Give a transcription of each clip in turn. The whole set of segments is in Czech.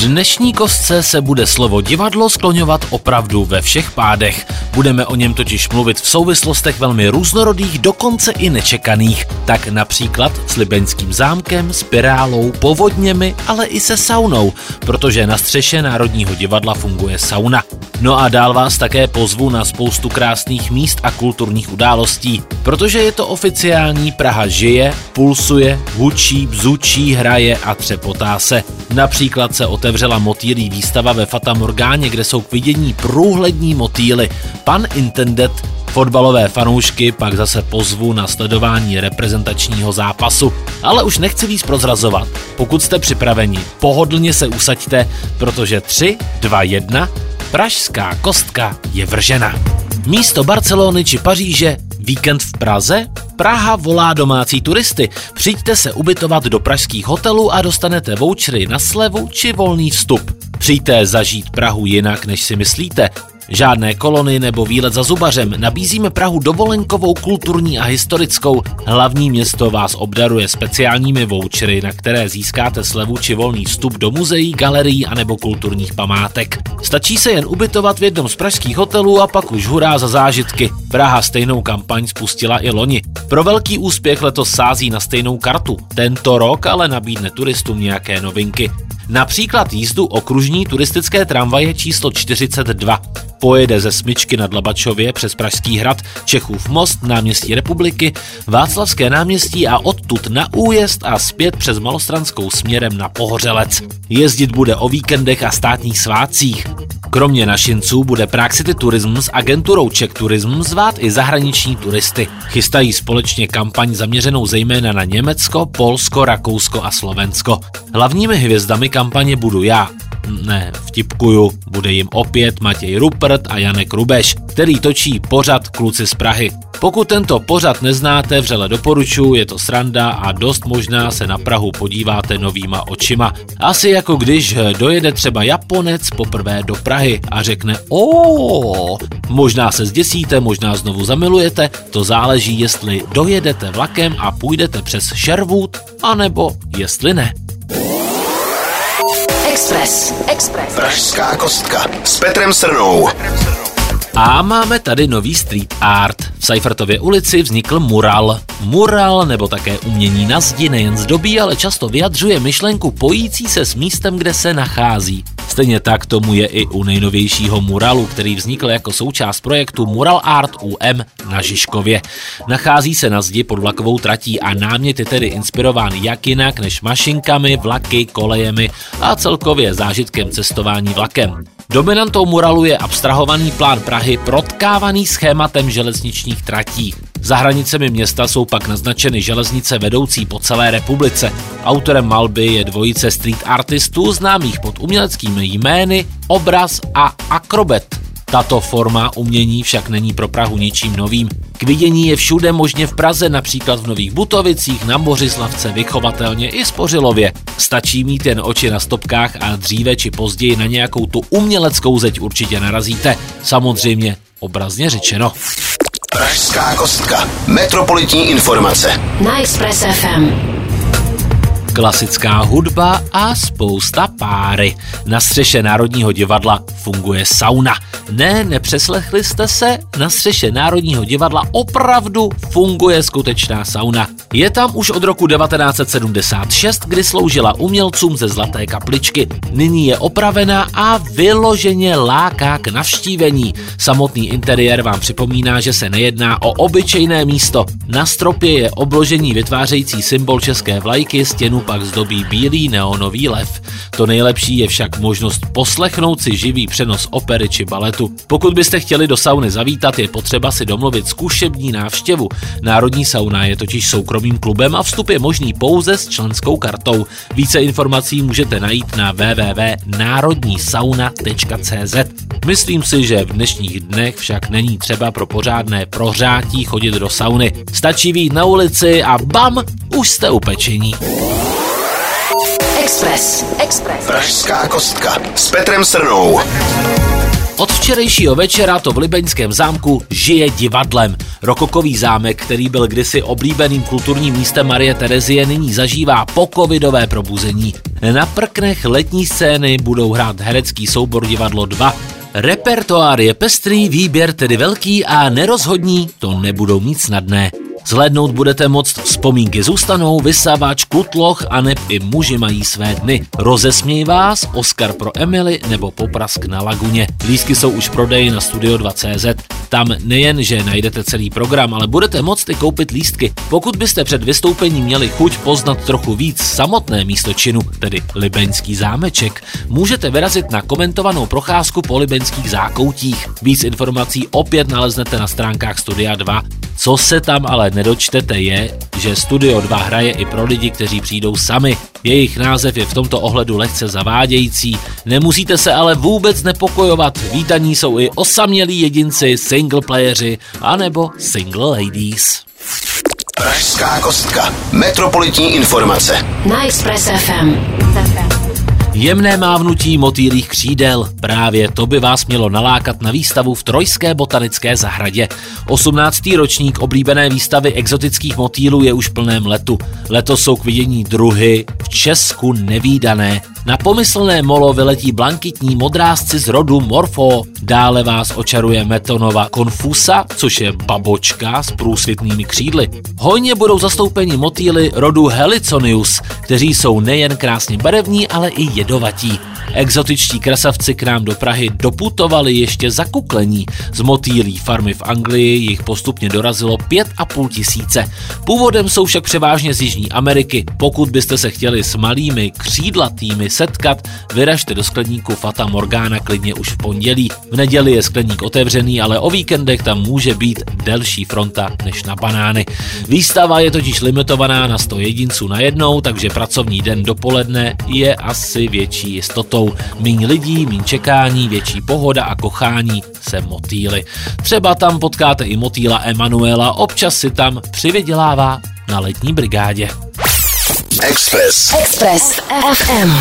V dnešní kostce se bude slovo divadlo skloňovat opravdu ve všech pádech. Budeme o něm totiž mluvit v souvislostech velmi různorodých, dokonce i nečekaných. Tak například s Libeňským zámkem, spirálou, povodněmi, ale i se saunou, protože na střeše Národního divadla funguje sauna. No a dál vás také pozvu na spoustu krásných míst a kulturních událostí, protože je to oficiální Praha žije, pulsuje, hučí, bzučí, hraje a třepotá se. Například se otevřela motýlí výstava ve Fata Morgáně, kde jsou k vidění průhlední motýly. Pan Intendet Fotbalové fanoušky pak zase pozvu na sledování reprezentačního zápasu. Ale už nechci víc prozrazovat. Pokud jste připraveni, pohodlně se usaďte, protože 3, 2, 1 Pražská kostka je vržena. Místo Barcelony či Paříže, víkend v Praze? Praha volá domácí turisty. Přijďte se ubytovat do pražských hotelů a dostanete vouchery na slevu či volný vstup. Přijďte zažít Prahu jinak, než si myslíte. Žádné kolony nebo výlet za zubařem. Nabízíme Prahu dovolenkovou, kulturní a historickou. Hlavní město vás obdaruje speciálními vouchery, na které získáte slevu či volný vstup do muzeí, galerií a nebo kulturních památek. Stačí se jen ubytovat v jednom z pražských hotelů a pak už hurá za zážitky. Praha stejnou kampaň spustila i loni. Pro velký úspěch letos sází na stejnou kartu. Tento rok ale nabídne turistům nějaké novinky. Například jízdu okružní turistické tramvaje číslo 42. Pojede ze Smyčky nad Labačově přes Pražský hrad, Čechův most, náměstí Republiky, Václavské náměstí a odtud na újezd a zpět přes Malostranskou směrem na Pohořelec. Jezdit bude o víkendech a státních svátcích. Kromě našinců bude Prague City Tourism s agenturou Czech Tourism zvát i zahraniční turisty. Chystají společně kampaň zaměřenou zejména na Německo, Polsko, Rakousko a Slovensko. Hlavními hvězdami kampaně budu já, ne, vtipkuju, bude jim opět Matěj Rupert a Janek Rubeš, který točí pořad Kluci z Prahy. Pokud tento pořad neznáte, vřele doporučuji, je to sranda a dost možná se na Prahu podíváte novýma očima. Asi jako když dojede třeba Japonec poprvé do Prahy a řekne o, možná se zděsíte, možná znovu zamilujete, to záleží, jestli dojedete vlakem a půjdete přes Sherwood, anebo jestli ne. Express. Express. Pražská kostka s Petrem Srnou. A máme tady nový street art. V Seifertově ulici vznikl mural. Mural nebo také umění na zdi nejen zdobí, ale často vyjadřuje myšlenku pojící se s místem, kde se nachází. Stejně tak tomu je i u nejnovějšího muralu, který vznikl jako součást projektu Mural Art UM na Žižkově. Nachází se na zdi pod vlakovou tratí a námět je tedy inspirován jak jinak než mašinkami, vlaky, kolejemi a celkově zážitkem cestování vlakem. Dominantou muralu je abstrahovaný plán Prahy protkávaný schématem železničních tratí. Za hranicemi města jsou pak naznačeny železnice vedoucí po celé republice. Autorem malby je dvojice street artistů známých pod uměleckými jmény Obraz a Akrobet. Tato forma umění však není pro Prahu ničím novým. K vidění je všude možně v Praze, například v Nových Butovicích, na Mořislavce, Vychovatelně i Spořilově. Stačí mít jen oči na stopkách a dříve či později na nějakou tu uměleckou zeď určitě narazíte. Samozřejmě obrazně řečeno. Pražská kostka. Metropolitní informace. Na Express FM. Klasická hudba a spousta páry. Na střeše Národního divadla funguje sauna. Ne, nepřeslechli jste se? Na střeše Národního divadla opravdu funguje skutečná sauna. Je tam už od roku 1976, kdy sloužila umělcům ze Zlaté kapličky. Nyní je opravená a vyloženě láká k navštívení. Samotný interiér vám připomíná, že se nejedná o obyčejné místo. Na stropě je obložení vytvářející symbol české vlajky, stěnu pak zdobí bílý neonový lev. To nejlepší je však možnost poslechnout si živý přenos opery či baletu. Pokud byste chtěli do sauny zavítat, je potřeba si domluvit zkušební návštěvu. Národní sauna je totiž soukromým klubem a vstup je možný pouze s členskou kartou. Více informací můžete najít na www.národnísauna.cz. Myslím si, že v dnešních dnech však není třeba pro pořádné prohřátí chodit do sauny. Stačí výjít na ulici a bam, už jste upečení. Express. Express. Pražská kostka s Petrem Srnou. Od včerejšího večera to v Libeňském zámku žije divadlem. Rokokový zámek, který byl kdysi oblíbeným kulturním místem Marie Terezie, nyní zažívá pokovidové probuzení. Na prknech letní scény budou hrát herecký soubor Divadlo 2. Repertoár je pestrý, výběr tedy velký a nerozhodní to nebudou mít snadné. Zhlédnout budete moct vzpomínky zůstanou, vysávač, kutloch a neb i muži mají své dny. Rozesměj vás, Oscar pro Emily nebo Poprask na Laguně. Lístky jsou už prodeji na Studio 2.cz. Tam nejen, že najdete celý program, ale budete moct i koupit lístky. Pokud byste před vystoupením měli chuť poznat trochu víc samotné místo činu, tedy Libeňský zámeček, můžete vyrazit na komentovanou procházku po libeňských zákoutích. Víc informací opět naleznete na stránkách Studia 2. Co se tam ale nedočtete je, že Studio 2 hraje i pro lidi, kteří přijdou sami. Jejich název je v tomto ohledu lehce zavádějící. Nemusíte se ale vůbec nepokojovat. Vítaní jsou i osamělí jedinci, single playeři anebo single ladies. Pražská kostka. Metropolitní informace. Na Express FM. Jemné mávnutí motýlých křídel. Právě to by vás mělo nalákat na výstavu v Trojské botanické zahradě. 18. ročník oblíbené výstavy exotických motýlů je už plném letu. Letos jsou k vidění druhy v Česku nevýdané. Na pomyslné molo vyletí blankitní modrázci z rodu Morfo. Dále vás očaruje metonova konfusa, což je babočka s průsvitnými křídly. Hojně budou zastoupeni motýly rodu Heliconius, kteří jsou nejen krásně barevní, ale i jedovatí. Exotičtí krasavci k nám do Prahy doputovali ještě za kuklení. Z motýlí farmy v Anglii jich postupně dorazilo 5,5 tisíce. Původem jsou však převážně z Jižní Ameriky. Pokud byste se chtěli s malými křídlatými setkat, vyražte do skleníku Fata Morgana klidně už v pondělí. V neděli je skleník otevřený, ale o víkendech tam může být delší fronta než na banány. Výstava je totiž limitovaná na 100 jedinců na jednou, takže pracovní den dopoledne je asi větší jistotou. Míň lidí, míň čekání, větší pohoda a kochání se motýly. Třeba tam potkáte i motýla Emanuela, občas si tam přivydělává na letní brigádě. Express. Express FM.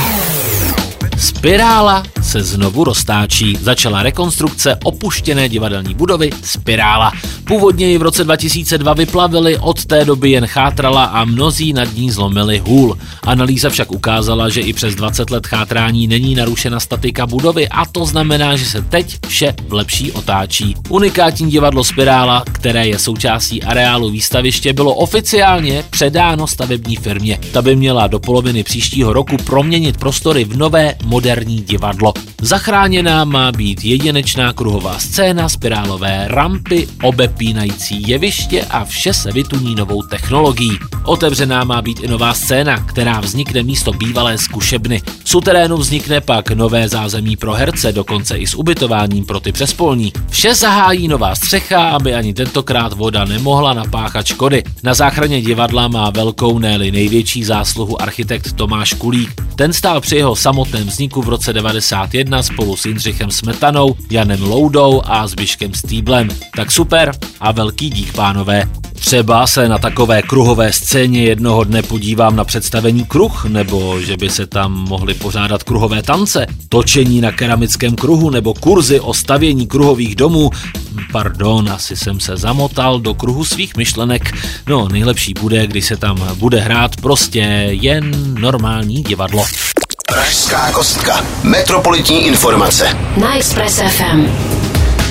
Spirála se znovu roztáčí. Začala rekonstrukce opuštěné divadelní budovy Spirála. Původně ji v roce 2002 vyplavili, od té doby jen chátrala a mnozí nad ní zlomili hůl. Analýza však ukázala, že i přes 20 let chátrání není narušena statika budovy a to znamená, že se teď vše v lepší otáčí. Unikátní divadlo Spirála, které je součástí areálu výstaviště, bylo oficiálně předáno stavební firmě. Ta by měla do poloviny příštího roku proměnit prostory v nové moderní divadlo. Zachráněná má být jedinečná kruhová scéna, spirálové rampy, obepínající jeviště a vše se vytuní novou technologií. Otevřená má být i nová scéna, která vznikne místo bývalé zkušebny. V suterénu vznikne pak nové zázemí pro herce, dokonce i s ubytováním pro ty přespolní. Vše zahájí nová střecha, aby ani tentokrát voda nemohla napáchat škody. Na záchraně divadla má velkou, ne největší zásluhu architekt Tomáš Kulík. Ten stál při jeho samotném vzniku v roce 91 spolu s Jindřichem Smetanou, Janem Loudou a Zbyškem Stýblem. Tak super a velký dík pánové. Třeba se na takové kruhové scéně jednoho dne podívám na představení kruh, nebo že by se tam mohly pořádat kruhové tance, točení na keramickém kruhu nebo kurzy o stavění kruhových domů. Pardon, asi jsem se zamotal do kruhu svých myšlenek. No, nejlepší bude, když se tam bude hrát prostě jen normální divadlo. Pražská kostka. Metropolitní informace. Na Express FM.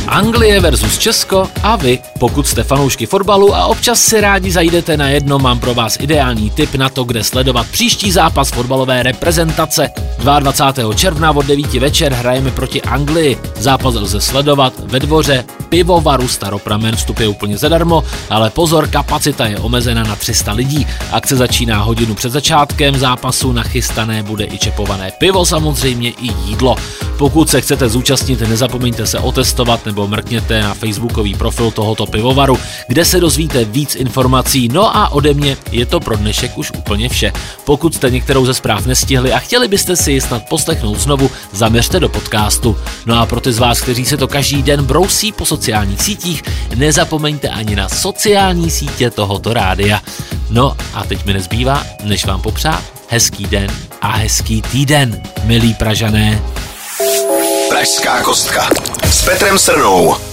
Anglie versus Česko a vy, pokud jste fanoušky fotbalu a občas si rádi zajdete na jedno, mám pro vás ideální tip na to, kde sledovat příští zápas fotbalové reprezentace. 22. června od 9 večer hrajeme proti Anglii. Zápas lze sledovat ve dvoře pivovaru Staropramen, vstup je úplně zadarmo, ale pozor, kapacita je omezena na 300 lidí. Akce začíná hodinu před začátkem zápasu, nachystané bude i čepované pivo, samozřejmě i jídlo. Pokud se chcete zúčastnit, nezapomeňte se otestovat nebo mrkněte na facebookový profil tohoto pivovaru, kde se dozvíte víc informací. No a ode mě je to pro dnešek už úplně vše. Pokud jste některou ze zpráv nestihli a chtěli byste si ji snad poslechnout znovu, zaměřte do podcastu. No a pro ty z vás, kteří se to každý den brousí po sociálních sítích, nezapomeňte ani na sociální sítě tohoto rádia. No a teď mi nezbývá, než vám popřát hezký den a hezký týden, milí Pražané. Pražská kostka s Petrem Srnou.